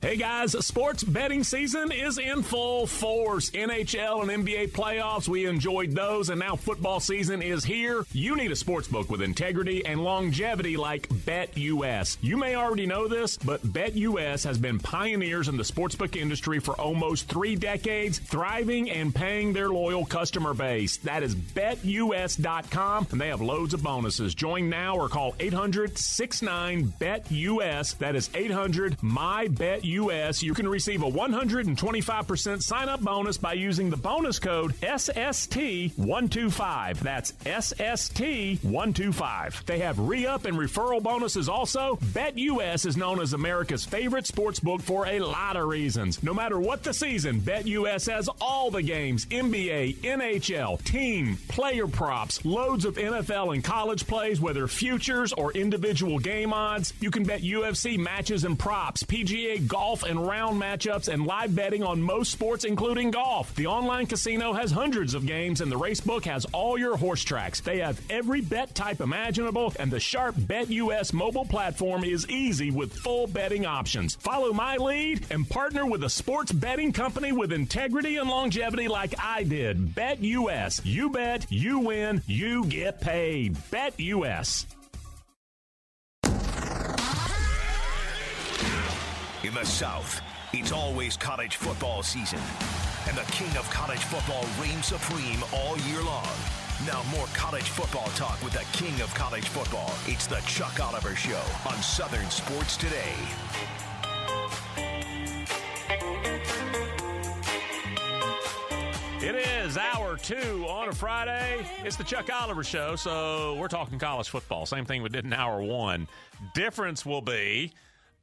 Hey guys, sports betting season is in full force. NHL and NBA playoffs, we enjoyed those, and now football season is here. You need a sports book with integrity and longevity like BetUS. You may already know this, but BetUS has been pioneers in the sportsbook industry for almost three decades, thriving and paying their loyal customer base. That is BetUS.com, and they have loads of bonuses. Join now or call 800 69 BetUS. That is 800 My Bet US, you can receive a 125% sign up bonus by using the bonus code SST125. That's SST125. They have re up and referral bonuses also. BetUS is known as America's favorite sports book for a lot of reasons. No matter what the season, BetUS has all the games NBA, NHL, team, player props, loads of NFL and college plays, whether futures or individual game odds. You can bet UFC matches and props, PGA golf golf and round matchups and live betting on most sports, including golf. The online casino has hundreds of games, and the racebook has all your horse tracks. They have every bet type imaginable, and the Sharp Bet US mobile platform is easy with full betting options. Follow my lead and partner with a sports betting company with integrity and longevity like I did. Bet US. You bet, you win, you get paid. Bet US. In the South, it's always college football season, and the king of college football reigns supreme all year long. Now, more college football talk with the king of college football. It's the Chuck Oliver Show on Southern Sports Today. It is hour two on a Friday. It's the Chuck Oliver Show, so we're talking college football. Same thing we did in hour one. Difference will be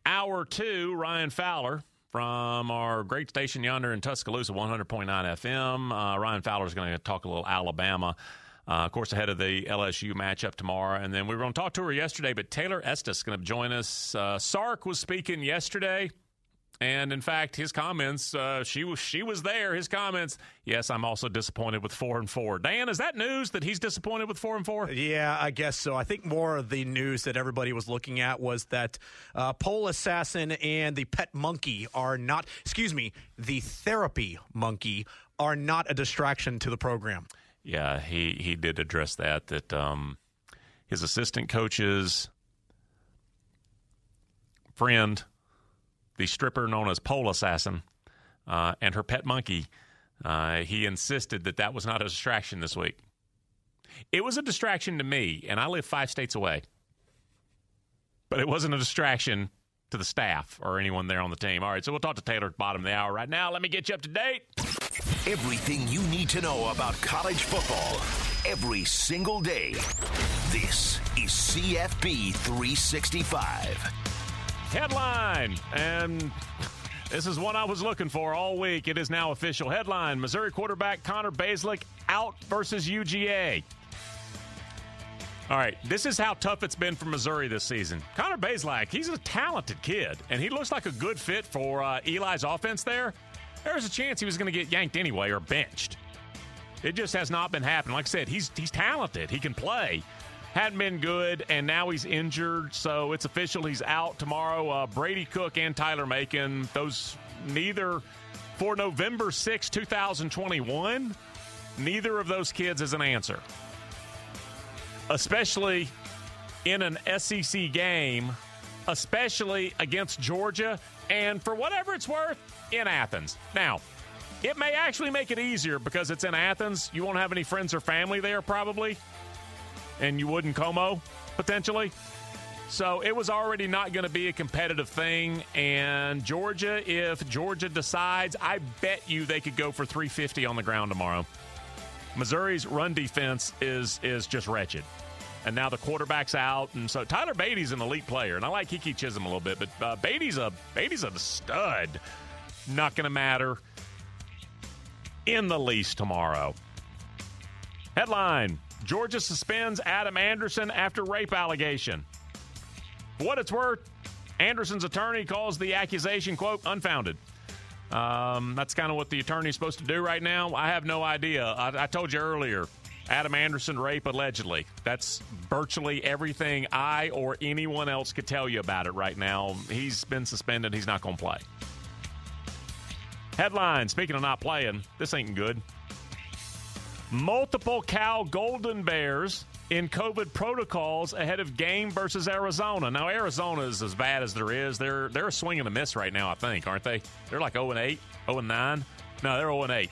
Hour two, Ryan Fowler from our great station yonder in Tuscaloosa, 100.9 FM. Uh, Ryan Fowler is going to talk a little Alabama. Uh, of course, ahead of the LSU matchup tomorrow. And then we were going to talk to her yesterday, but Taylor Estes is going to join us. Uh, Sark was speaking yesterday. And in fact, his comments, uh, she was she was there. His comments, yes, I'm also disappointed with four and four. Dan, is that news that he's disappointed with four and four? Yeah, I guess so. I think more of the news that everybody was looking at was that uh, Pole Assassin and the pet monkey are not. Excuse me, the therapy monkey are not a distraction to the program. Yeah, he he did address that. That um, his assistant coaches friend the stripper known as Pole Assassin, uh, and her pet monkey. Uh, he insisted that that was not a distraction this week. It was a distraction to me, and I live five states away. But it wasn't a distraction to the staff or anyone there on the team. All right, so we'll talk to Taylor at the bottom of the hour right now. Let me get you up to date. Everything you need to know about college football every single day. This is CFB 365 headline. And this is one I was looking for all week. It is now official headline Missouri quarterback Connor Bazelak out versus UGA. All right, this is how tough it's been for Missouri this season. Connor Bazelak, he's a talented kid, and he looks like a good fit for uh, Eli's offense there. There's a chance he was going to get yanked anyway or benched. It just has not been happening. Like I said, he's he's talented. He can play hadn't been good, and now he's injured. So it's official. He's out tomorrow. Uh, Brady Cook and Tyler Macon, those neither for November 6, 2021, neither of those kids is an answer. Especially in an SEC game, especially against Georgia, and for whatever it's worth, in Athens. Now, it may actually make it easier because it's in Athens. You won't have any friends or family there, probably and you would not Como potentially. So it was already not going to be a competitive thing. And Georgia, if Georgia decides, I bet you they could go for 350 on the ground tomorrow. Missouri's run defense is is just wretched. And now the quarterback's out, and so Tyler Badie's an elite player, and I like Keke Chism a little bit, but uh, Badie's a Badie's a stud. Not going to matter in the least tomorrow. Headline Georgia suspends Adam Anderson after rape allegation. For what it's worth, Anderson's attorney calls the accusation, quote, unfounded. Um, that's kind of what the attorney's supposed to do right now. I have no idea. I, I told you earlier, Adam Anderson rape allegedly. That's virtually everything I or anyone else could tell you about it right now. He's been suspended. He's not going to play. Headline Speaking of not playing, this ain't good. Multiple Cal Golden Bears in COVID protocols ahead of game versus Arizona. Now Arizona is as bad as there is. They're they're swinging a miss right now, I think, aren't they? They're like 0 and 8, 0 and 9. No, they're 0 and 8.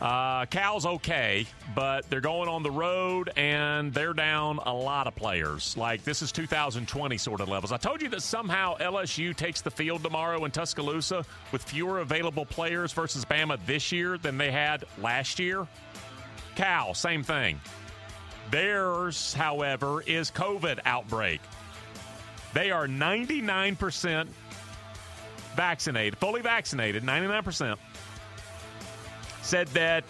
Uh, Cal's okay, but they're going on the road and they're down a lot of players. Like this is 2020 sort of levels. I told you that somehow LSU takes the field tomorrow in Tuscaloosa with fewer available players versus Bama this year than they had last year. Cal, same thing. Theirs, however, is COVID outbreak. They are 99% vaccinated, fully vaccinated, 99%. Said that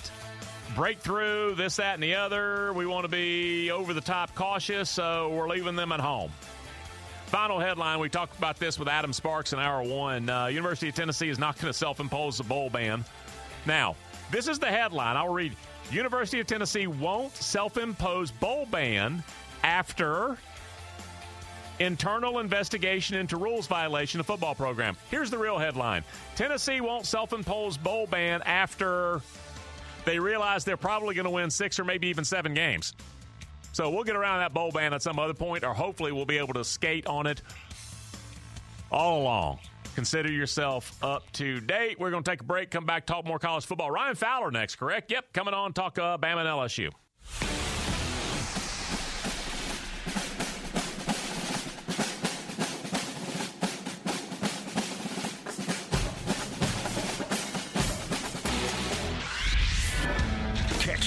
breakthrough, this, that, and the other. We want to be over the top cautious, so we're leaving them at home. Final headline we talked about this with Adam Sparks in hour one. Uh, University of Tennessee is not going to self impose a bowl ban. Now, this is the headline. I'll read University of Tennessee won't self impose bowl ban after internal investigation into rules violation of football program. Here's the real headline Tennessee won't self impose bowl ban after they realize they're probably going to win six or maybe even seven games. So we'll get around that bowl ban at some other point, or hopefully we'll be able to skate on it all along. Consider yourself up to date. We're going to take a break, come back, talk more college football. Ryan Fowler next, correct? Yep, coming on, talk uh, Bama and LSU.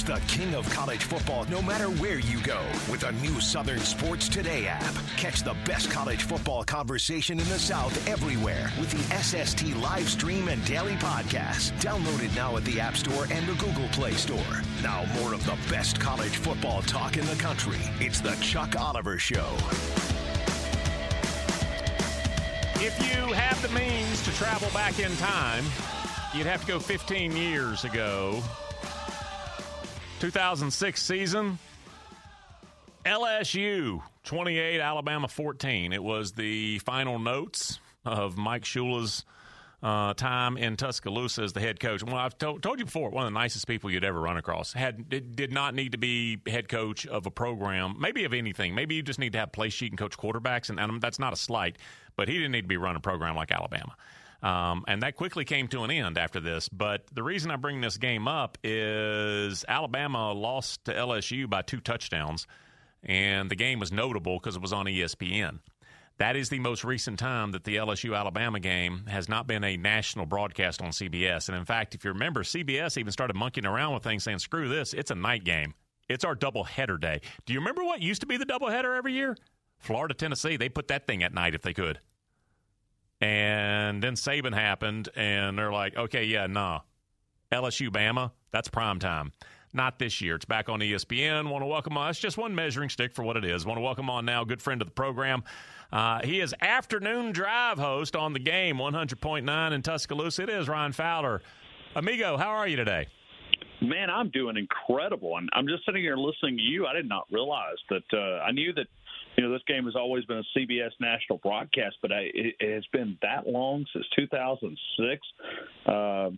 The king of college football no matter where you go with a new Southern Sports Today app. Catch the best college football conversation in the South everywhere with the SST live stream and daily podcast. Download it now at the App Store and the Google Play Store. Now, more of the best college football talk in the country. It's the Chuck Oliver Show. If you have the means to travel back in time, you'd have to go 15 years ago 2006 season. LSU 28, Alabama 14. It was the final notes of Mike Shula's uh, time in Tuscaloosa as the head coach. Well, I've to- told you before, one of the nicest people you'd ever run across. Had did, did not need to be head coach of a program, maybe of anything. Maybe you just need to have play sheet and coach quarterbacks, and, and that's not a slight. But he didn't need to be running a program like Alabama. Um, and that quickly came to an end after this. But the reason I bring this game up is Alabama lost to LSU by two touchdowns, and the game was notable because it was on ESPN. That is the most recent time that the LSU Alabama game has not been a national broadcast on CBS. And in fact, if you remember, CBS even started monkeying around with things saying, screw this, it's a night game. It's our doubleheader day. Do you remember what used to be the doubleheader every year? Florida, Tennessee, they put that thing at night if they could. And then Saban happened, and they're like, okay, yeah, nah. LSU Bama, that's prime time. Not this year. It's back on ESPN. Want to welcome on. It's just one measuring stick for what it is. Want to welcome on now, good friend of the program. Uh, he is afternoon drive host on the game, 100.9 in Tuscaloosa. It is Ryan Fowler. Amigo, how are you today? Man, I'm doing incredible. I'm, I'm just sitting here listening to you. I did not realize that. Uh, I knew that you know, this game has always been a CBS national broadcast, but I, it, it has been that long since 2006. Uh,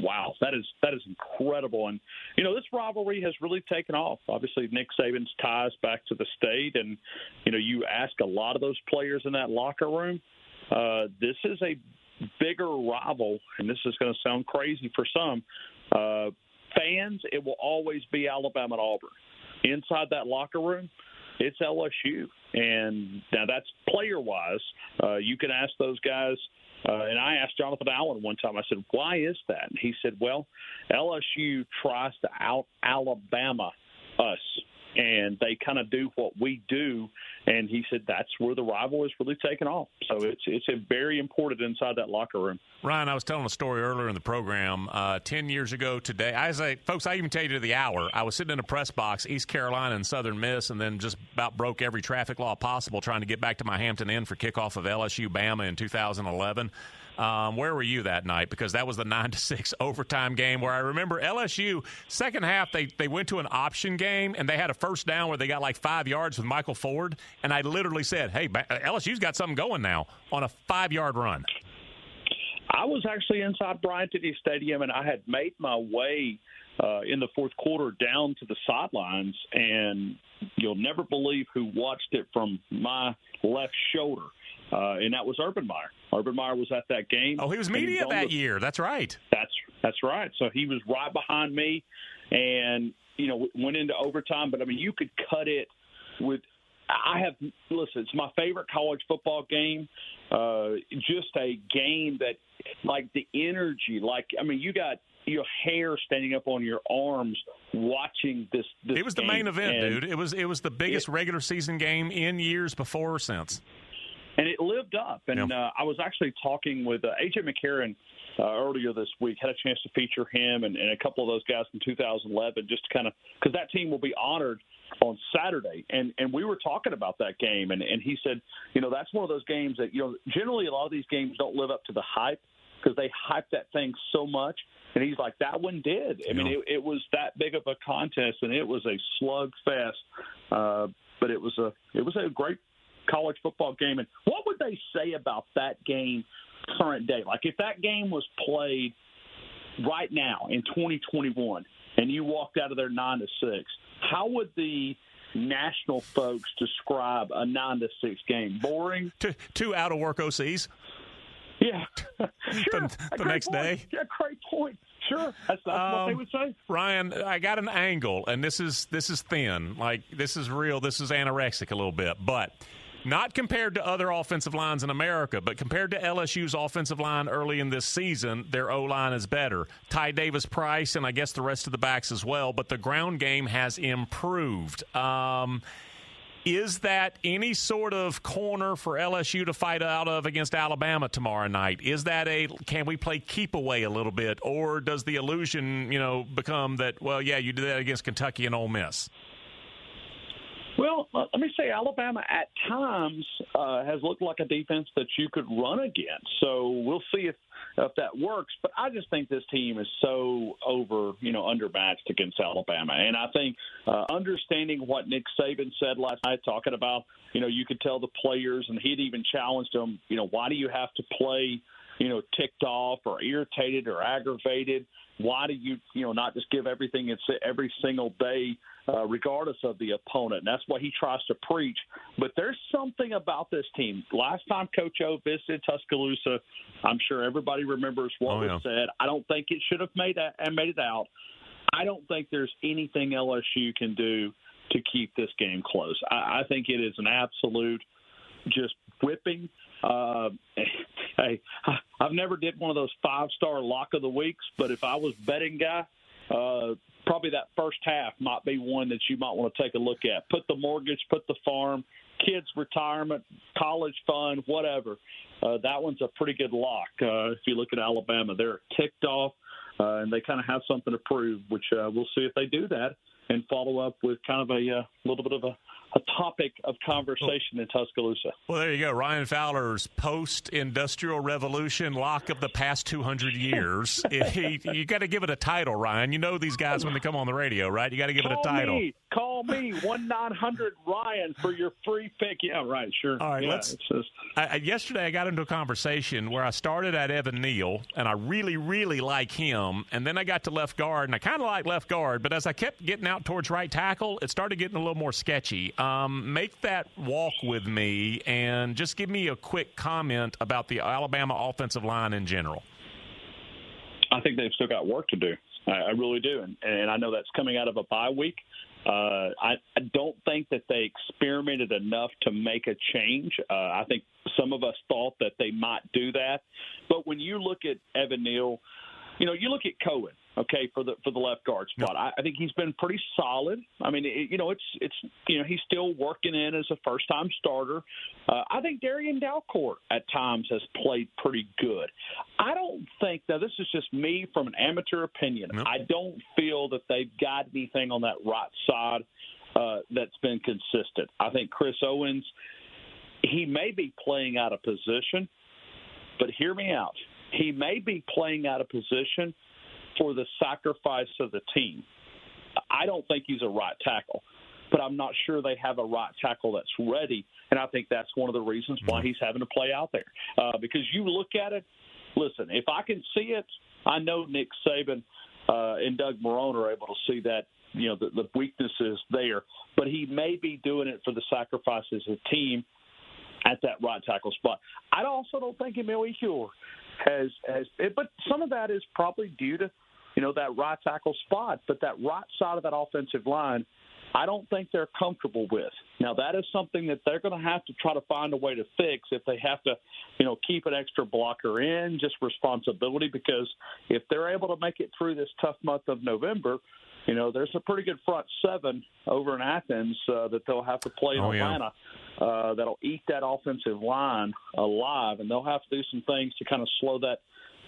wow, that is that is incredible. And you know, this rivalry has really taken off. Obviously, Nick Saban's ties back to the state, and you know, you ask a lot of those players in that locker room. Uh, this is a bigger rival, and this is going to sound crazy for some uh, fans. It will always be Alabama and Auburn. Inside that locker room, it's LSU. And now that's player wise. Uh, you can ask those guys. Uh, and I asked Jonathan Allen one time, I said, why is that? And he said, well, LSU tries to out Alabama us and they kind of do what we do. And he said that's where the rival is really taken off. So it's it's very important inside that locker room. Ryan, I was telling a story earlier in the program. Uh, Ten years ago today, I say, folks, I even tell you to the hour. I was sitting in a press box, East Carolina and Southern Miss, and then just about broke every traffic law possible trying to get back to my Hampton Inn for kickoff of LSU Bama in 2011. Um, where were you that night? Because that was the nine to six overtime game where I remember LSU second half they they went to an option game and they had a first down where they got like five yards with Michael Ford and I literally said, "Hey, LSU's got something going now on a five yard run." I was actually inside Bryant Denny Stadium, and I had made my way uh, in the fourth quarter down to the sidelines, and you'll never believe who watched it from my left shoulder. Uh, and that was Urban Meyer. Urban Meyer was at that game. Oh, he was media he was that the, year. That's right. That's that's right. So he was right behind me, and you know went into overtime. But I mean, you could cut it with. I have listen. It's my favorite college football game. Uh, just a game that, like the energy. Like I mean, you got your hair standing up on your arms watching this. this it was the game. main event, and dude. It was it was the biggest it, regular season game in years before or since. And it lived up. And yeah. uh, I was actually talking with uh, AJ McCarron uh, earlier this week. Had a chance to feature him and, and a couple of those guys from 2011, just to kind of because that team will be honored on Saturday. And and we were talking about that game, and and he said, you know, that's one of those games that you know generally a lot of these games don't live up to the hype because they hype that thing so much. And he's like, that one did. I mean, it, it was that big of a contest, and it was a slugfest. Uh, but it was a it was a great college football game. And what would they say about that game current day? Like if that game was played right now in 2021, and you walked out of there nine to six, how would the national folks describe a nine to six game? Boring. Two, two out of work OCs. Yeah, sure. the, the next point. day. Yeah, great point. Sure, that's, that's um, what they would say. Ryan, I got an angle, and this is this is thin. Like this is real. This is anorexic a little bit, but not compared to other offensive lines in America, but compared to LSU's offensive line early in this season, their O line is better. Ty Davis Price, and I guess the rest of the backs as well, but the ground game has improved. Um, is that any sort of corner for LSU to fight out of against Alabama tomorrow night? Is that a can we play keep away a little bit, or does the illusion, you know, become that well, yeah, you did that against Kentucky and Ole Miss? Well, let me say Alabama at times uh, has looked like a defense that you could run against. So we'll see if if that works. But I just think this team is so over, you know, undermatched against Alabama. And I think uh, understanding what Nick Saban said last night, talking about, you know, you could tell the players, and he'd even challenged them, you know, why do you have to play, you know, ticked off or irritated or aggravated? Why do you, you know, not just give everything it's every single day, uh, regardless of the opponent? And that's what he tries to preach. But there's something about this team. Last time Coach O visited Tuscaloosa, I'm sure everybody remembers what oh, yeah. was said. I don't think it should have made that and made it out. I don't think there's anything LSU can do to keep this game close. I, I think it is an absolute just whipping. Uh, hey, I've never did one of those five star lock of the weeks, but if I was betting guy, uh, probably that first half might be one that you might want to take a look at. Put the mortgage, put the farm, kids' retirement, college fund, whatever. Uh, that one's a pretty good lock. Uh, if you look at Alabama, they're ticked off, uh, and they kind of have something to prove, which uh, we'll see if they do that and follow up with kind of a uh, little bit of a a topic of conversation in Tuscaloosa. Well, there you go. Ryan Fowler's post industrial revolution lock of the past 200 years. he, you got to give it a title, Ryan. You know these guys when they come on the radio, right? You got to give Call it a title. Me. Call me, 1 900 Ryan, for your free pick. Yeah, right, sure. All right, yeah, let's. I, yesterday, I got into a conversation where I started at Evan Neal, and I really, really like him. And then I got to left guard, and I kind of like left guard. But as I kept getting out towards right tackle, it started getting a little more sketchy. Um, make that walk with me and just give me a quick comment about the Alabama offensive line in general. I think they've still got work to do. I, I really do, and, and I know that's coming out of a bye week. Uh, I, I don't think that they experimented enough to make a change. Uh, I think some of us thought that they might do that, but when you look at Evan Neal, you know, you look at Cohen okay, for the for the left guard spot. I, I think he's been pretty solid. I mean, it, you know, it's it's you know he's still working in as a first time starter. Uh, I think Darrian Dalcourt at times has played pretty good. I don't think now this is just me from an amateur opinion. Nope. I don't feel that they've got anything on that right side uh, that's been consistent. I think Chris Owens he may be playing out of position, but hear me out. He may be playing out of position for the sacrifice of the team. I don't think he's a right tackle, but I'm not sure they have a right tackle that's ready. And I think that's one of the reasons why he's having to play out there. Uh, because you look at it, listen, if I can see it, I know Nick Saban uh, and Doug Marrone are able to see that you know the, the weaknesses there, but he may be doing it for the sacrifices of the team at that right tackle spot. I also don't think Emil Ekiyor has has, but some of that is probably due to you know that right tackle spot, but that right side of that offensive line. I don't think they're comfortable with. Now that is something that they're going to have to try to find a way to fix if they have to, you know, keep an extra blocker in, just responsibility because if they're able to make it through this tough month of November, you know, there's a pretty good front seven over in Athens uh, that they'll have to play in oh, Atlanta yeah. uh, that'll eat that offensive line alive, and they'll have to do some things to kind of slow that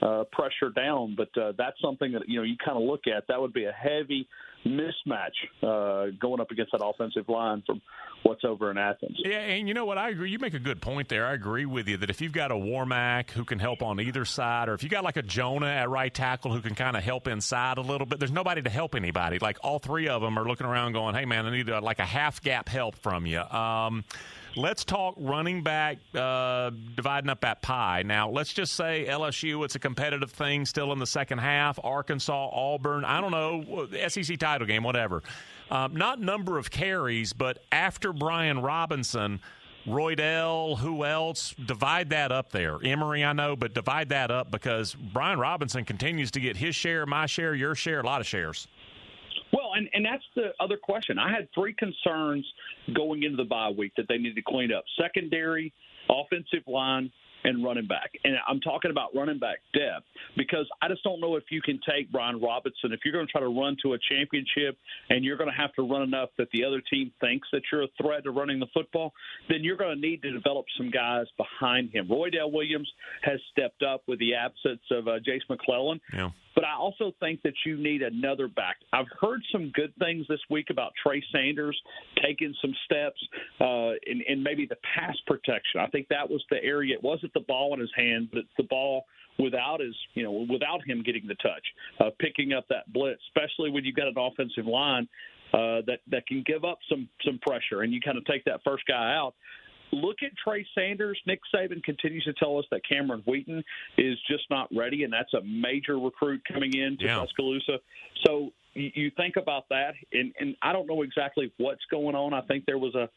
uh, pressure down. But uh, that's something that you know you kind of look at. That would be a heavy mismatch uh, going up against that offensive line from what's over in Athens. Yeah, and you know what? I agree. You make a good point there. I agree with you that if you've got a Warmack who can help on either side, or if you got like a Jonah at right tackle who can kind of help inside a little bit, there's nobody to help anybody. Like all three of them are looking around going, "Hey, man, I need a, like a half gap help from you." Um, Let's talk running back, uh, dividing up that pie. Now, let's just say LSU, it's a competitive thing still in the second half. Arkansas, Auburn, I don't know, SEC title game, whatever. Um, not number of carries, but after Brian Robinson, Roydell, who else? Divide that up there. Emory, I know, but divide that up because Brian Robinson continues to get his share, my share, your share, a lot of shares. Well, and, and that's the other question. I had three concerns going into the bye week that they need to clean up secondary, offensive line, and running back. And I'm talking about running back depth because I just don't know if you can take Brian Robinson. If you're going to try to run to a championship and you're going to have to run enough that the other team thinks that you're a threat to running the football, then you're going to need to develop some guys behind him. Roydell Williams has stepped up with the absence of uh, Jase McClellan. Yeah. But I also think that you need another back. I've heard some good things this week about Trey Sanders taking some steps uh, in, in maybe the pass protection. I think that was the area. It wasn't the ball in his hand, but the ball without his, you know, without him getting the touch, uh, picking up that blitz, especially when you've got an offensive line uh, that that can give up some some pressure, and you kind of take that first guy out look at Trey Sanders. Nick Saban continues to tell us that Camar Wheaton is just not ready, and that's a major recruit coming in to yeah. Tuscaloosa. So you, think about that, and, and I don't know exactly what's going on. I think there was a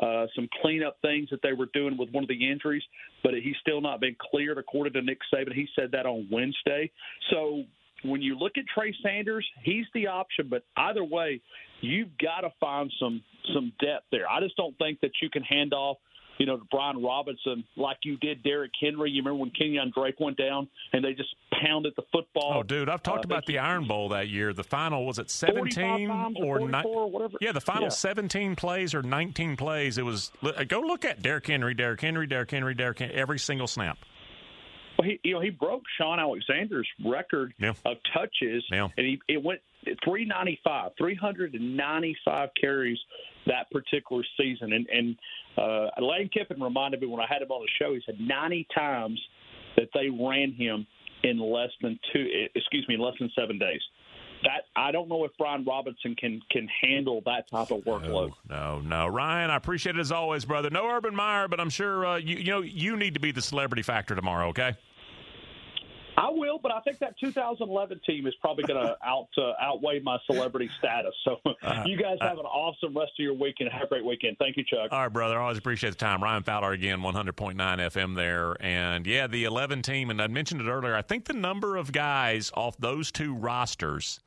uh, some cleanup things that they were doing with one of the injuries, but he's still not been cleared according to Nick Saban. He said that on Wednesday. So when you look at Trey Sanders, he's the option. But either way, you've got to find some some depth there. I just don't think that you can hand off you know, to Brian Robinson like you did Derrick Henry. You remember when Kenyan Drake went down and they just pounded the football? Oh, dude, I've talked uh, about the Iron Bowl that year. The final was it 17 or, or, or whatever? Yeah, the final yeah. 17 plays or 19 plays. It was go look at Derrick Henry, Derrick Henry, Derrick Henry, Derrick Henry, every single snap. Well, he you know he broke Shaun Alexander's record yeah. of touches, yeah. and he it went 395, 395 carries that particular season. And, and uh, Lane Kiffin reminded me when I had him on the show, he said 90 times that they ran him in less than two, excuse me, less than seven days. That I don't know if Brian Robinson can can handle that type of workload. No, no, no. Ryan, I appreciate it as always, brother. No Urban Meyer, but I'm sure uh, you you know you need to be the celebrity factor tomorrow. Okay. I will, but I think that 2011 team is probably going to out uh, outweigh my celebrity status. So uh, you guys have an awesome rest of your weekend. And have a great weekend. Thank you, Chuck. All right, brother. I always appreciate the time. Ryan Fowler again, 100.9 FM there, and yeah, the 11 team. And I mentioned it earlier. I think the number of guys off those two rosters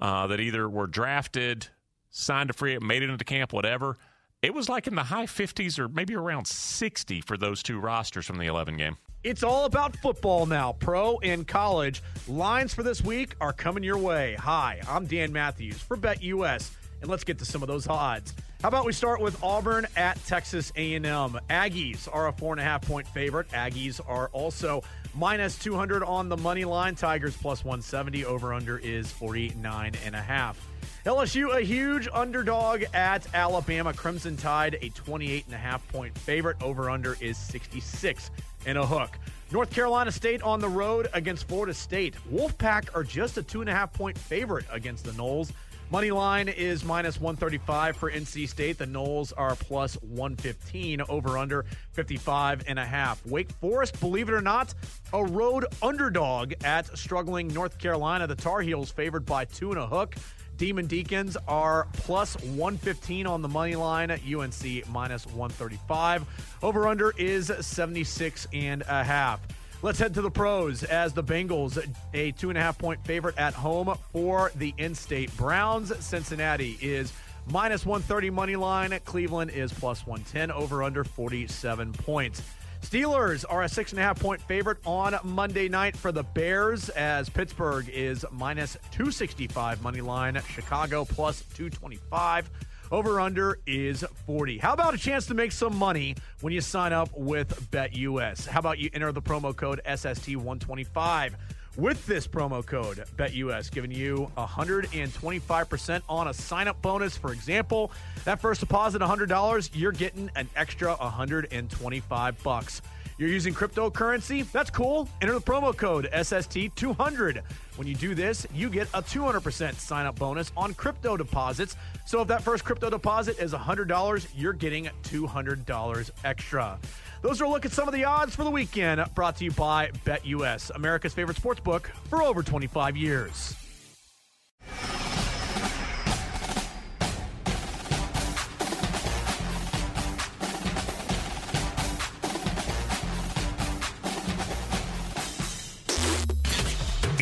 uh, that either were drafted, signed a free, made it into camp, whatever. It was like in the high 50s or maybe around 60 for those two rosters from the 11 game. It's all about football now, pro and college. Lines for this week are coming your way. Hi, I'm Dan Matthews for BetUS, and let's get to some of those odds. How about we start with Auburn at Texas A&M? Aggies are a four and a half point favorite. Aggies are also minus 200 on the money line. Tigers plus 170. Over under is 49 and a half. LSU a huge underdog at Alabama. Crimson Tide a 28 and a half point favorite. Over under is 66 and a hook. North Carolina State on the road against Florida State. Wolfpack are just a two and a half point favorite against the Noles. Money line is minus 135 for NC State. The Noles are plus 115 over under 55 and a half. Wake Forest, believe it or not, a road underdog at struggling North Carolina. The Tar Heels favored by two and a hook. Demon Deacons are plus 115 on the money line. UNC minus 135. Over under is 76 and a half. Let's head to the pros as the Bengals, a two and a half point favorite at home for the in state Browns. Cincinnati is minus 130 money line. Cleveland is plus 110 over under 47 points. Steelers are a six and a half point favorite on Monday night for the Bears as Pittsburgh is minus 265 money line. Chicago plus 225. Over under is 40. How about a chance to make some money when you sign up with BetUS? How about you enter the promo code SST125? With this promo code, BetUS, giving you 125% on a sign up bonus. For example, that first deposit $100, you're getting an extra 125 bucks. You're using cryptocurrency? That's cool. Enter the promo code SST200. When you do this, you get a 200% sign up bonus on crypto deposits. So if that first crypto deposit is $100, you're getting $200 extra. Those are a look at some of the odds for the weekend brought to you by BetUS, America's favorite sports book for over 25 years.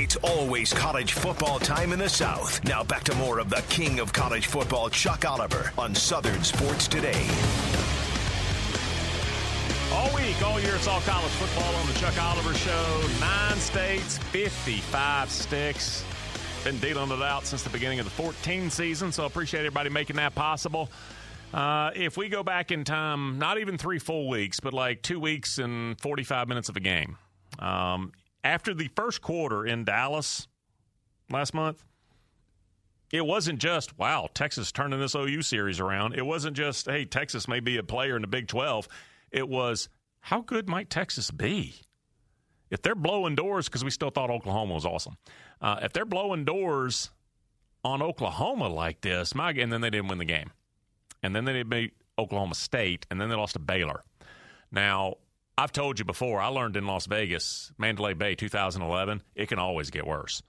It's always college football time in the South. Now back to more of the king of college football, Chuck Oliver, on Southern Sports Today. All week, all year, it's all college football on the Chuck Oliver Show. Nine states, 55 sticks. Been dealing it out since the beginning of the 14 season, so I appreciate everybody making that possible. Uh, if we go back in time, not even three full weeks, but like two weeks and 45 minutes of a game. Um, after the first quarter in Dallas last month, it wasn't just, wow, Texas turning this OU series around. It wasn't just, hey, Texas may be a player in the Big 12. It was, how good might Texas be? If they're blowing doors, because we still thought Oklahoma was awesome. Uh, if they're blowing doors on Oklahoma like this, my, and then they didn't win the game. And then they beat Oklahoma State, and then they lost to Baylor. Now, I've told you before, I learned in Las Vegas, Mandalay Bay 2011, it can always get worse.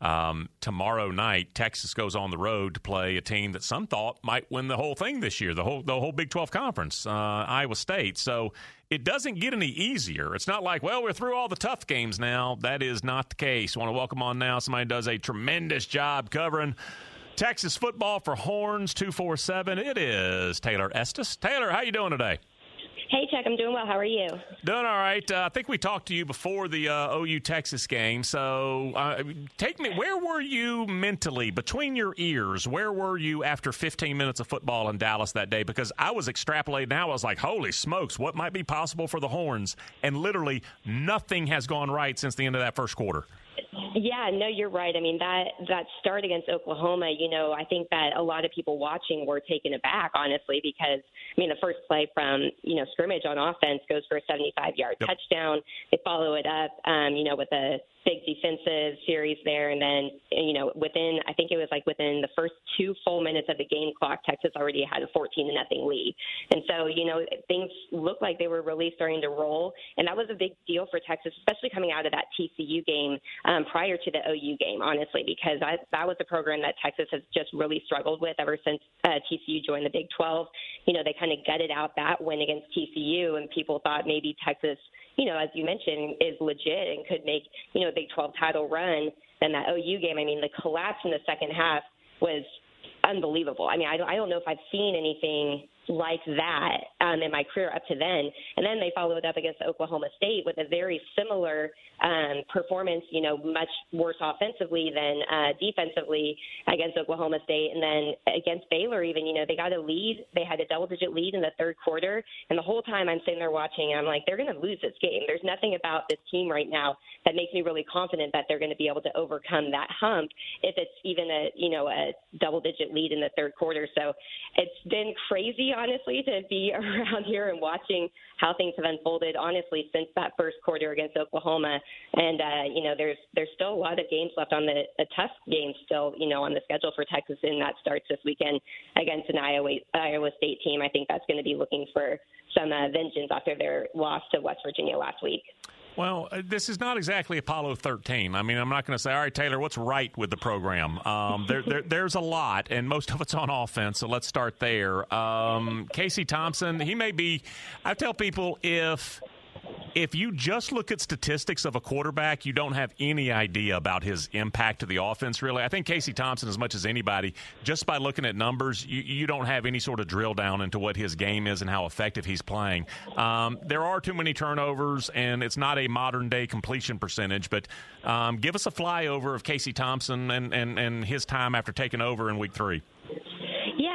Um, tomorrow night, Texas goes on the road to play a team that some thought might win the whole thing this year, the whole the whole Big 12 conference, uh, Iowa State. So it doesn't get any easier. It's not like, well, we're through all the tough games now. That is not the case. Want to welcome on now somebody does a tremendous job covering Texas football for Horns 247. It is Taylor Estes. Taylor, how you doing today? Hey, Chuck, I'm doing well. How are you? Doing all right. Uh, I think we talked to you before the uh, OU Texas game. So uh, take me, where were you mentally between your ears? Where were you after 15 minutes of football in Dallas that day? Because I was extrapolating now. I was like, holy smokes, what might be possible for the Horns? And literally nothing has gone right since the end of that first quarter. Yeah, no, you're right. I mean that that start against Oklahoma, you know, I think that a lot of people watching were taken aback, honestly, because I mean the first play from you know scrimmage on offense goes for a 75 yard yep. touchdown. They follow it up, um, you know, with a big defensive series there. And then, you know, within, I think it was like within the first two full minutes of the game clock, Texas already had a 14 to nothing lead. And so, you know, things looked like they were really starting to roll. And that was a big deal for Texas, especially coming out of that TCU game um, prior to the OU game, honestly, because I, that was a program that Texas has just really struggled with ever since uh, TCU joined the Big 12. You know, they kind of gutted out that win against TCU, and people thought maybe Texas, you know, as you mentioned, is legit and could make, you know, a Big 12 title run than that OU game. I mean, the collapse in the second half was unbelievable. I mean, I don't, I don't know if I've seen anything like that um, in my career up to then. And then they followed up against Oklahoma State with a very similar um, performance, you know, much worse offensively than uh, defensively against Oklahoma State. And then against Baylor, even, you know, they got a lead. They had a double digit lead in the third quarter. And the whole time I'm sitting there watching, and I'm like, they're going to lose this game. There's nothing about this team right now that makes me really confident that they're going to be able to overcome that hump if it's even a you know a double digit lead in the third quarter. So it's been crazy, honestly, to be around here and watching how things have unfolded. Honestly, since that first quarter against Oklahoma, and uh, you know there's there's still a lot of games left on the a tough game still you know on the schedule for Texas, and that starts this weekend against an Iowa Iowa State team. I think that's going to be looking for some uh, vengeance after their loss to West Virginia last week. Well, uh, this is not exactly Apollo 13. I mean, I'm not going to say, all right, Taylor, what's right with the program? Um, there, there, there's a lot, and most of it's on offense, so let's start there. Um, Casey Thompson, he may be, I tell people if if you just look at statistics of a quarterback, you don't have any idea about his impact to the offense, really. I think Casey Thompson, as much as anybody, just by looking at numbers, you, you don't have any sort of drill down into what his game is and how effective he's playing. Um, there are too many turnovers, and it's not a modern day completion percentage, but um, give us a flyover of Casey Thompson and, and, and his time after taking over in week three.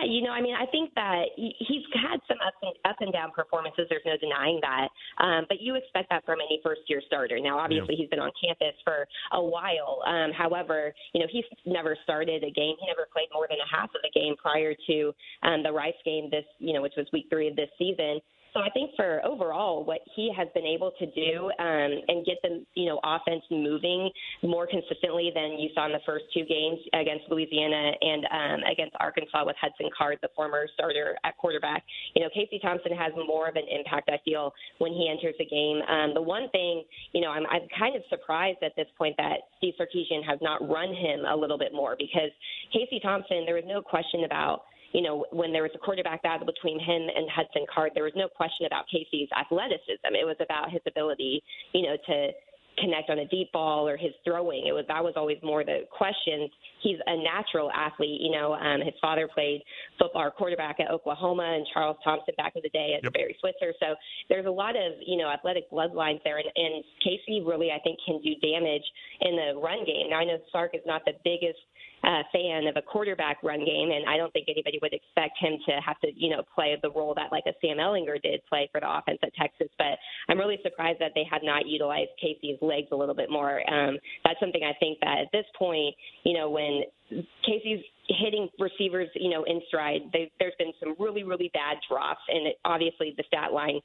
You know, I mean, I think that he's had some up and, up and down performances. There's no denying that. Um, but you expect that from any first year starter. Now, obviously, yeah. he's been on campus for a while. Um, however, you know, he's never started a game. He never played more than a half of the game prior to um, the Rice game this, you know, which was week three of this season. So I think for overall, what he has been able to do um, and get the you know offense moving more consistently than you saw in the first two games against Louisiana and um, against Arkansas with Hudson Card, the former starter at quarterback. You know, Casey Thompson has more of an impact. I feel when he enters the game. Um, the one thing, you know, I'm, I'm kind of surprised at this point that Steve Sarkisian has not run him a little bit more because Casey Thompson, there was no question about you know, when there was a quarterback battle between him and Hudson Card, there was no question about Casey's athleticism. It was about his ability, you know, to connect on a deep ball or his throwing. It was that was always more the questions. He's a natural athlete. You know, um, his father played football or quarterback at Oklahoma and Charles Thompson back in the day at yep. Barry Switzer. So there's a lot of you know athletic bloodlines there, and, and Casey really I think can do damage in the run game. Now I know Sark is not the biggest uh, fan of a quarterback run game, and I don't think anybody would expect him to have to, you know, play the role that like a Sam Ehlinger did play for the offense at Texas. But I'm really surprised that they have not utilized Casey's legs a little bit more. Um, that's something I think that at this point, you know, when Casey's hitting receivers, you know, in stride. They, there's been some really, really bad drops, and it, obviously the stat line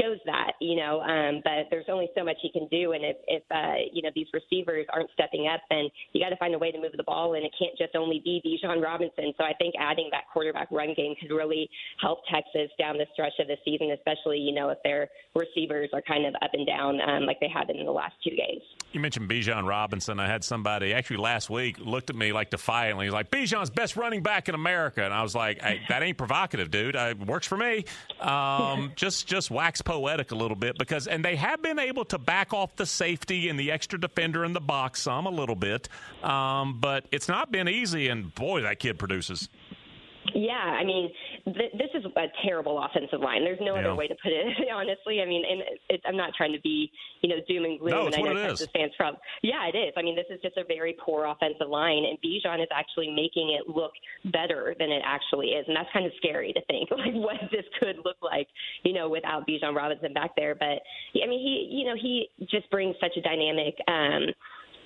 shows that, you know. Um, but there's only so much he can do, and if, if uh, you know these receivers aren't stepping up, then you got to find a way to move the ball, and it can't just only be Bijan Robinson. So I think adding that quarterback run game could really help Texas down the stretch of the season, especially you know if their receivers are kind of up and down um, like they have been in the last two games. You mentioned Bijan Robinson. I had somebody actually last week looked at me like defiantly. Like, Best running back in America. And I was like, hey, that ain't provocative, dude. It works for me. Um, just, just wax poetic a little bit because, and they have been able to back off the safety and the extra defender in the box some a little bit. Um, but it's not been easy. And boy, that kid produces. Yeah, I mean, th- this is a terrible offensive line. There's no yeah. other way to put it, honestly. I mean, and it, I'm not trying to be, you know, doom and gloom. No, it's and I know Texas fans from. Yeah, it is. I mean, this is just a very poor offensive line, and Bijan is actually making it look better than it actually is, and that's kind of scary to think like what this could look like, you know, without Bijan Robinson back there. But I mean, he, you know, he just brings such a dynamic. um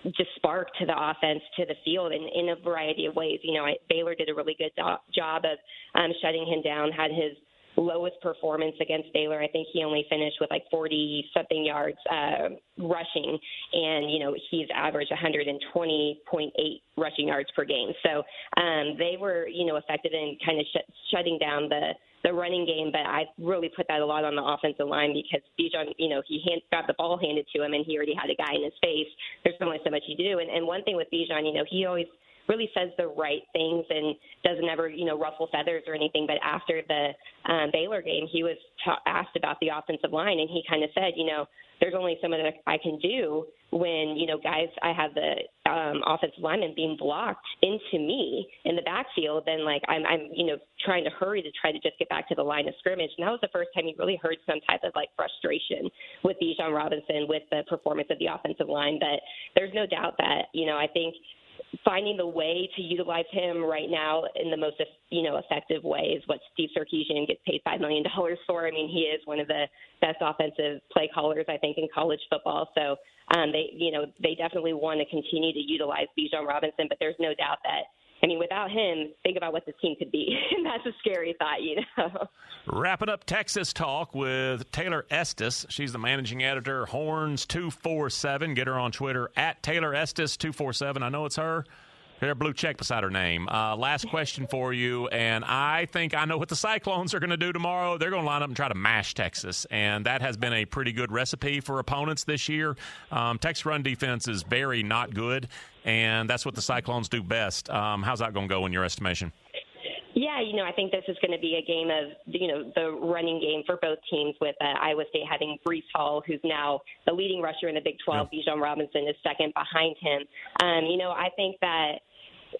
just spark to the offense, to the field in, in a variety of ways. You know, I, Baylor did a really good do- job of um, shutting him down, had his lowest performance against Baylor. I think he only finished with like 40 something yards uh, rushing, and you know he's averaged 120.8 rushing yards per game. So um, they were you know effective in kind of sh- shutting down the the running game, but I really put that a lot on the offensive line because Bijan, you know, he hand, got the ball handed to him and he already had a guy in his face. There's only so much you do. And, and one thing with Bijan, you know, he always really says the right things and doesn't ever, you know, ruffle feathers or anything. But after the um, Baylor game, he was ta- asked about the offensive line, and he kind of said, you know, there's only so much I can do when you know guys I have the um, offensive lineman being blocked into me in the backfield, then like I'm I'm you know trying to hurry to try to just get back to the line of scrimmage. And that was the first time you really heard some type of like frustration with Bijan Robinson with the performance of the offensive line. But there's no doubt that you know I think finding the way to utilize him right now in the most you know effective way is what Steve Sarkisian gets paid five million dollars for. I mean, he is one of the best offensive play callers I think in college football. So um, they you know they definitely want to continue to utilize Bijan Robinson, but there's no doubt that I mean, without him, think about what this team could be. and that's a scary thought, you know. Wrapping up Texas talk with Taylor Estes. She's the managing editor, Horns247. Get her on Twitter at Taylor Estes247. I know it's her. Her blue check beside her name. Uh, last question for you, and I think I know what the Cyclones are going to do tomorrow. They're going to line up and try to mash Texas, and that has been a pretty good recipe for opponents this year. Um, Texas run defense is very not good, and that's what the Cyclones do best. Um, how's that going to go in your estimation? Yeah, you know, I think this is going to be a game of, you know, the running game for both teams with uh, Iowa State having Breece Hall, who's now the leading rusher in the Big 12. Yeah. Bijan Robinson is second behind him. Um, you know, I think that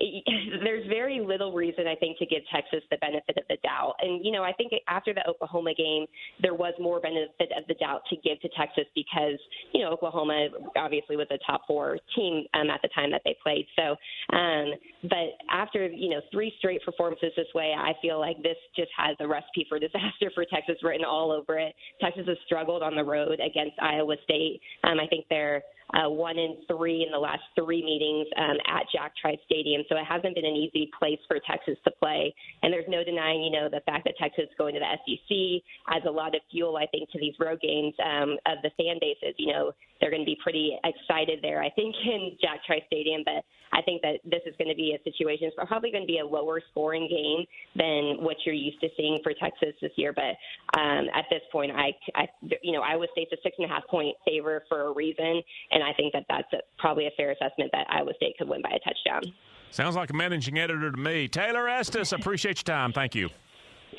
there's very little reason, I think, to give Texas the benefit of the doubt. And, you know, I think after the Oklahoma game, there was more benefit of the doubt to give to Texas because, you know, Oklahoma obviously was a top four team um, at the time that they played. So, um, but after, you know, three straight performances this way, I feel like this just has a recipe for disaster for Texas written all over it. Texas has struggled on the road against Iowa State. Um, I think they're uh, one in three in the last three meetings um, at Jack Trice Stadium. So it hasn't been an easy place for Texas to play. And there's no denying, you know, the fact that Texas going to the SEC adds a lot of fuel, I think, to these road games um, of the fan bases. You know, they're going to be pretty excited there, I think, in Jack Trice Stadium. But I think that this is going to be a situation, it's probably going to be a lower scoring game than what you're used to seeing for Texas this year. But um, at this point, I, I, you know, Iowa State's a six and a half point favor for a reason, and I think that that's a, probably a fair assessment that Iowa State could win by a touchdown. Sounds like a managing editor to me. Taylor Estes, appreciate your time. Thank you.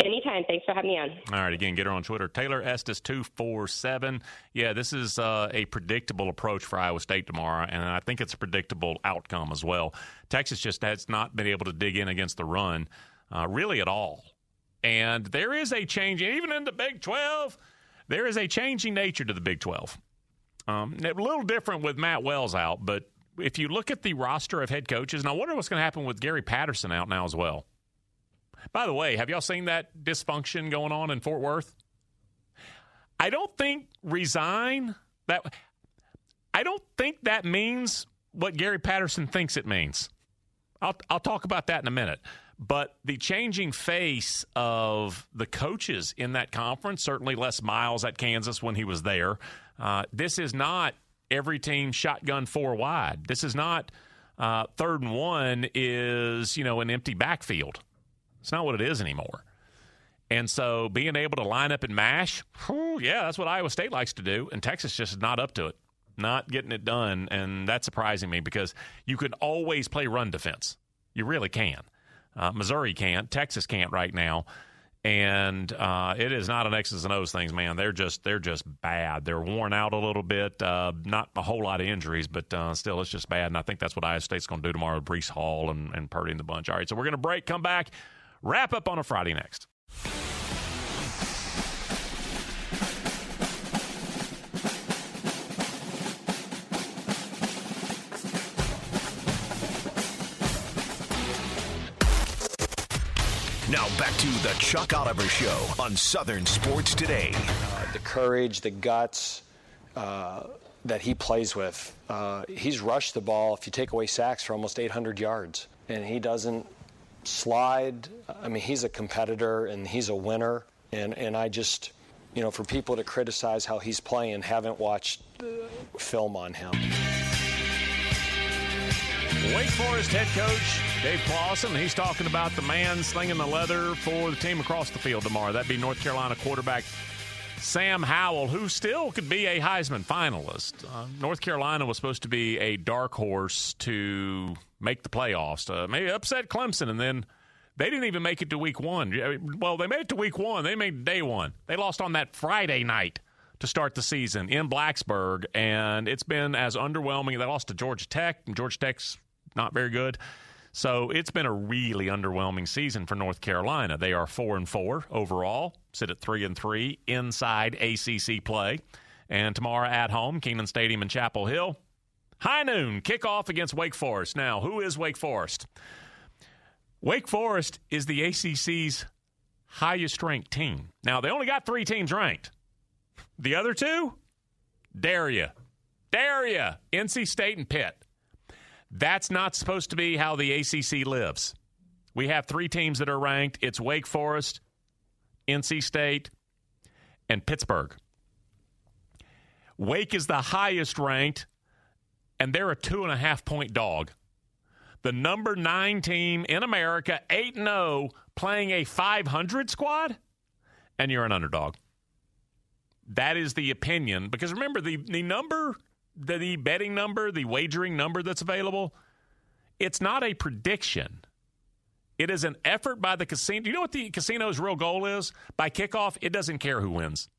Anytime. Thanks for having me on. All right. Again, get her on Twitter. Taylor Estes two four seven. Yeah, this is uh, a predictable approach for Iowa State tomorrow, and I think it's a predictable outcome as well. Texas just has not been able to dig in against the run, uh, really at all. And there is a change, even in the Big Twelve. There is a changing nature to the Big Twelve. Um, a little different with Matt Wells out, but if you look at the roster of head coaches, and I wonder what's going to happen with Gary Patterson out now as well. By the way, have y'all seen that dysfunction going on in Fort Worth? I don't think resign that I don't think that means what Gary Patterson thinks it means. I'll I'll talk about that in a minute. But the changing face of the coaches in that conference, certainly Les Miles at Kansas when he was there. Uh, this is not every team shotgun four wide. This is not uh, third and one is you know an empty backfield. It's not what it is anymore. And so being able to line up and mash, whew, yeah, that's what Iowa State likes to do. And Texas just is not up to it, not getting it done. And that's surprising me because you can always play run defense. You really can. Uh, Missouri can't. Texas can't right now. And uh, it is not an X's and O's things, man. They're just they're just bad. They're worn out a little bit. Uh, not a whole lot of injuries, but uh, still, it's just bad. And I think that's what Iowa State's going to do tomorrow with Breece Hall and, and Purdy and the bunch. All right, so we're going to break, come back. Wrap up on a Friday next. Now back to the Chuck Oliver Show on Southern Sports Today. Uh, the courage, the guts uh, that he plays with. Uh, he's rushed the ball, if you take away sacks, for almost 800 yards. And he doesn't slide. I mean, he's a competitor and he's a winner. And, and I just, you know, for people to criticize how he's playing, haven't watched film on him. Wake Forest head coach Dave Clawson, he's talking about the man slinging the leather for the team across the field tomorrow. That'd be North Carolina quarterback Sam Howell, who still could be a Heisman finalist. Uh, North Carolina was supposed to be a dark horse to make the playoffs, uh, maybe upset Clemson, and then they didn't even make it to week one. Well, they made it to week one. They made day one. They lost on that Friday night to start the season in Blacksburg, and it's been as underwhelming. They lost to Georgia Tech, and Georgia Tech's not very good. So it's been a really underwhelming season for North Carolina. They are four and four overall, sit at three and three inside ACC play, and tomorrow at home, Kenan Stadium in Chapel Hill. High noon, kickoff against Wake Forest. Now, who is Wake Forest? Wake Forest is the ACC's highest ranked team. Now, they only got three teams ranked. The other two, Daria, Daria, NC State and Pitt. That's not supposed to be how the ACC lives. We have three teams that are ranked it's Wake Forest, NC State, and Pittsburgh. Wake is the highest ranked, and they're a two and a half point dog. The number nine team in America, 8 0, playing a 500 squad, and you're an underdog. That is the opinion. Because remember, the, the number, the, the betting number, the wagering number that's available, it's not a prediction. It is an effort by the casino. Do you know what the casino's real goal is? By kickoff, it doesn't care who wins.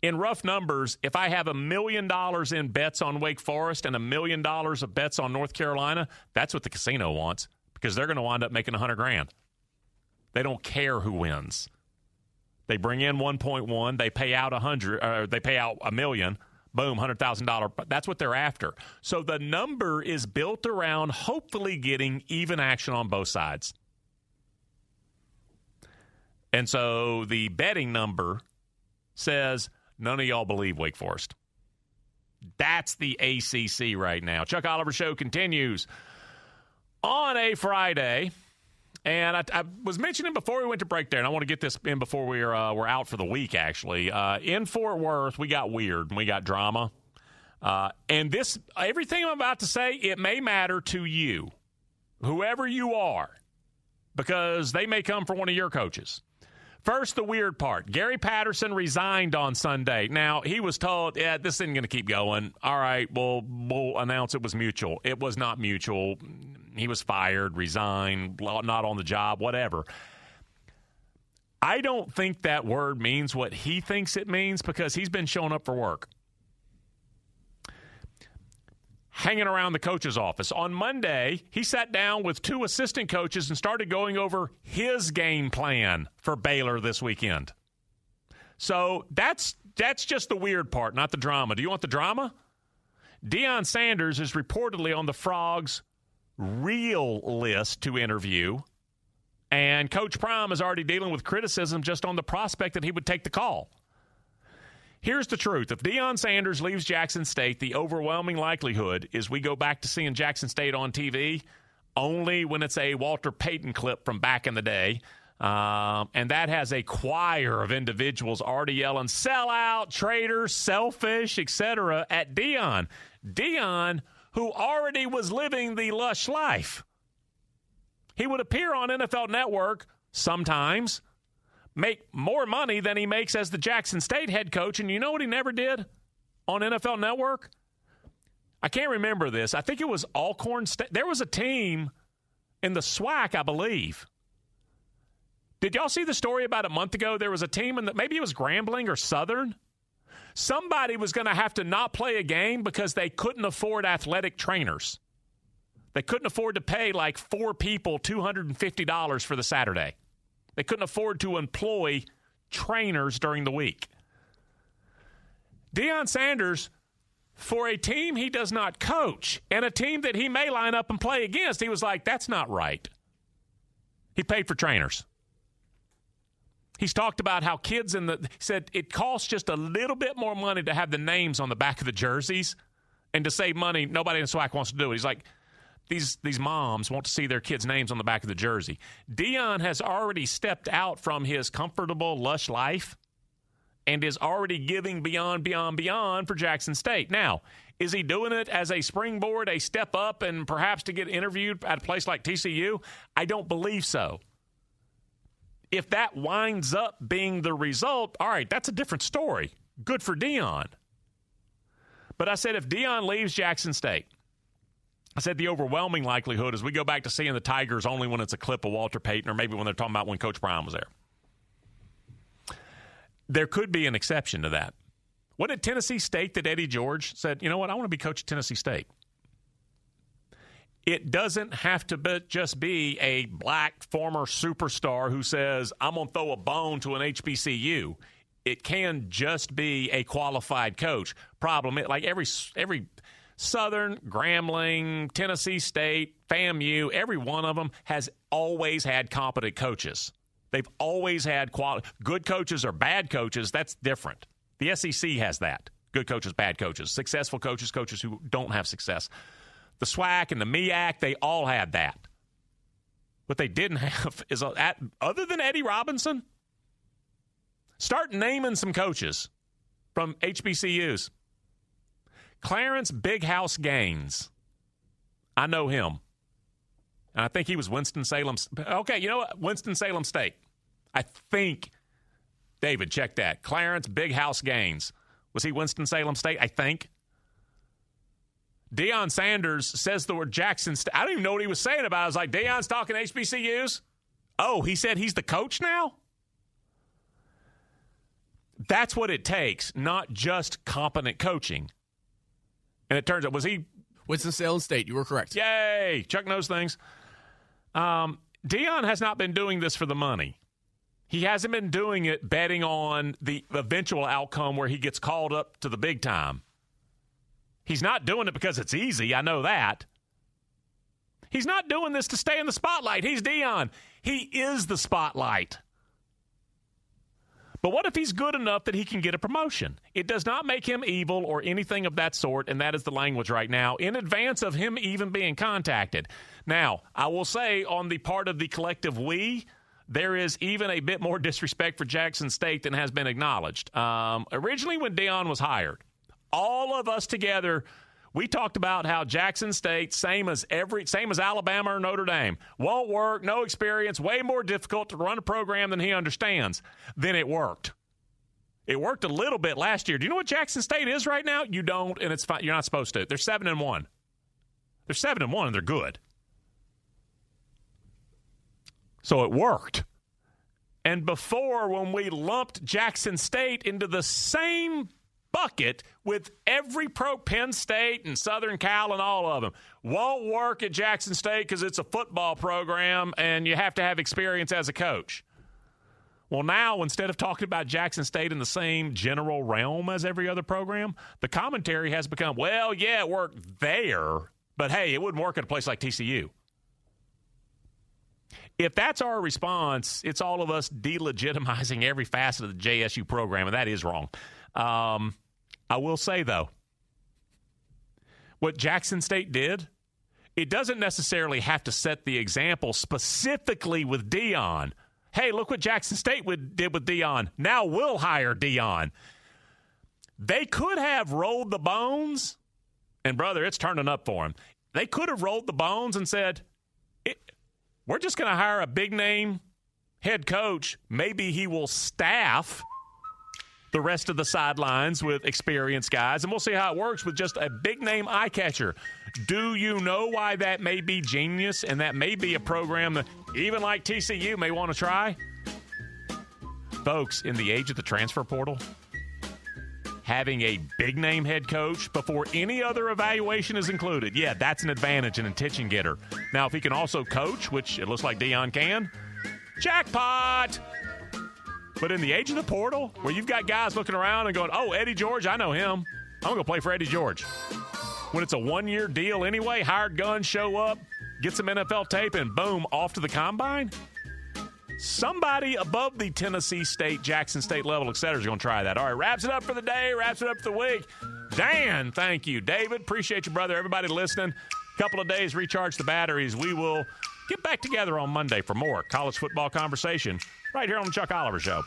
In rough numbers, if I have a million dollars in bets on Wake Forest and a million dollars of bets on North Carolina, that's what the casino wants because they're going to wind up making a hundred grand. They don't care who wins. They bring in 1.1, they pay out a hundred, uh, they pay out a million boom, $100,000. That's what they're after. So the number is built around hopefully getting even action on both sides. And so the betting number says none of y'all believe Wake Forest. That's the ACC right now. Chuck Oliver Show continues on a Friday. And I, I, was mentioning before we went to break there, and I want to get this in before we're uh, we're out for the week. Actually, uh, in Fort Worth, we got weird and we got drama. Uh, and this, everything I'm about to say, it may matter to you, whoever you are, because they may come for one of your coaches. First, the weird part. Gary Patterson resigned on Sunday. Now, he was told, yeah, this isn't going to keep going. All right, well, we'll announce it was mutual. It was not mutual. He was fired, resigned, not on the job, whatever. I don't think that word means what he thinks it means because he's been showing up for work. Hanging around the coach's office. On Monday, he sat down with two assistant coaches and started going over his game plan for Baylor this weekend. So that's that's just the weird part, not the drama. Do you want the drama? Deion Sanders is reportedly on the Frogs real list to interview. And Coach Prime is already dealing with criticism just on the prospect that he would take the call. Here's the truth. If Deion Sanders leaves Jackson State, the overwhelming likelihood is we go back to seeing Jackson State on TV only when it's a Walter Payton clip from back in the day. Um, and that has a choir of individuals already yelling, sell out, traitor, selfish, etc. at Dion. Deion who already was living the lush life. He would appear on NFL Network sometimes, make more money than he makes as the Jackson State head coach. And you know what he never did on NFL Network? I can't remember this. I think it was Alcorn State. There was a team in the SWAC, I believe. Did y'all see the story about a month ago? There was a team in the maybe it was Grambling or Southern somebody was going to have to not play a game because they couldn't afford athletic trainers. They couldn't afford to pay like four people $250 for the Saturday. They couldn't afford to employ trainers during the week. Deion Sanders, for a team he does not coach and a team that he may line up and play against, he was like, that's not right. He paid for trainers. He's talked about how kids in the said it costs just a little bit more money to have the names on the back of the jerseys, and to save money, nobody in SWAC wants to do it. He's like, these these moms want to see their kids' names on the back of the jersey. Deion has already stepped out from his comfortable, lush life, and is already giving beyond, beyond, beyond for Jackson State. Now, is he doing it as a springboard, a step up, and perhaps to get interviewed at a place like TCU? I don't believe so if that winds up being the result, all right, that's a different story. Good for Deion. But I said if Deion leaves Jackson State, I said the overwhelming likelihood is we go back to seeing the Tigers only when it's a clip of Walter Payton or maybe when they're talking about when Coach Brown was there. There could be an exception to that. What did Tennessee State that Eddie George said, you know what, I want to be coach at Tennessee State? It doesn't have to be, just be a black former superstar who says, I'm going to throw a bone to an HBCU. It can just be a qualified coach. Problem, like every every Southern, Grambling, Tennessee State, FAMU, every one of them has always had competent coaches. They've always had quality. Good coaches or bad coaches, that's different. The SEC has that. Good coaches, bad coaches, successful coaches, coaches who don't have success. The SWAC and the MEAC, they all had that. What they didn't have is, a, other than Eddie Robinson, start naming some coaches from HBCUs. Clarence Big House Gaines. I know him. And I think he was Winston-Salem. Okay, you know what? Winston-Salem State. I think, David, check that. Clarence Big House Gaines. Was he Winston-Salem State? I think. Deion Sanders says the word Jackson State. I don't even know what he was saying about it. I was like, Deion's talking HBCUs? Oh, he said he's the coach now? That's what it takes, not just competent coaching. And it turns out, was he? Winston-Salem State. You were correct. Yay. Chuck knows things. Um, Deion has not been doing this for the money. He hasn't been doing it betting on the eventual outcome where he gets called up to the big time. He's not doing it because it's easy. I know that. He's not doing this to stay in the spotlight. He's Deion. He is the spotlight. But what if he's good enough that he can get a promotion? It does not make him evil or anything of that sort, and that is the language right now, in advance of him even being contacted. Now, I will say on the part of the collective we, there is even a bit more disrespect for Jackson State than has been acknowledged. Um, originally, when Deion was hired, all of us together we talked about how Jackson State, same as every, same as Alabama or Notre Dame, won't work, no experience, way more difficult to run a program than he understands. Then it worked. It worked a little bit last year. Do you know what Jackson State is right now? You don't, and it's fine. You're not supposed to. They're seven and one. They're seven and one, and they're good. So it worked. And before, when we lumped Jackson State into the same bucket with every pro Penn State and Southern Cal and all of them. Won't work at Jackson State because it's a football program and you have to have experience as a coach. Well, now instead of talking about Jackson State in the same general realm as every other program, the commentary has become, well, yeah, it worked there, but hey, it wouldn't work at a place like TCU. If that's our response, it's all of us delegitimizing every facet of the JSU program, and that is wrong. Um, I will say, though, what Jackson State did, it doesn't necessarily have to set the example specifically with Deion. Hey, look what Jackson State would, did with Deion. Now we'll hire Deion. They could have rolled the bones, and brother, it's turning up for him. They could have rolled the bones and said, We're just going to hire a big name head coach. Maybe he will staff the rest of the sidelines with experienced guys, and we'll see how it works with just a big name eye catcher. Do you know why that may be genius and that may be a program that even like TCU may want to try? Folks, in the age of the transfer portal, having a big name head coach before any other evaluation is included, yeah, that's an advantage and a attention getter. Now, if he can also coach, which it looks like Deion can, jackpot! But in the age of the portal, where you've got guys looking around and going, oh, Eddie George, I know him. I'm going to play for Eddie George. When it's a one year deal anyway, hired guns show up, get some NFL tape, and boom, off to the combine. Somebody above the Tennessee State, Jackson State level, et cetera, is going to try that. All right, wraps it up for the day, wraps it up for the week. Dan, thank you. David, appreciate you, brother. Everybody listening. Couple of days, recharge the batteries. We will get back together on Monday for more college football conversation right here on the Chuck Oliver Show.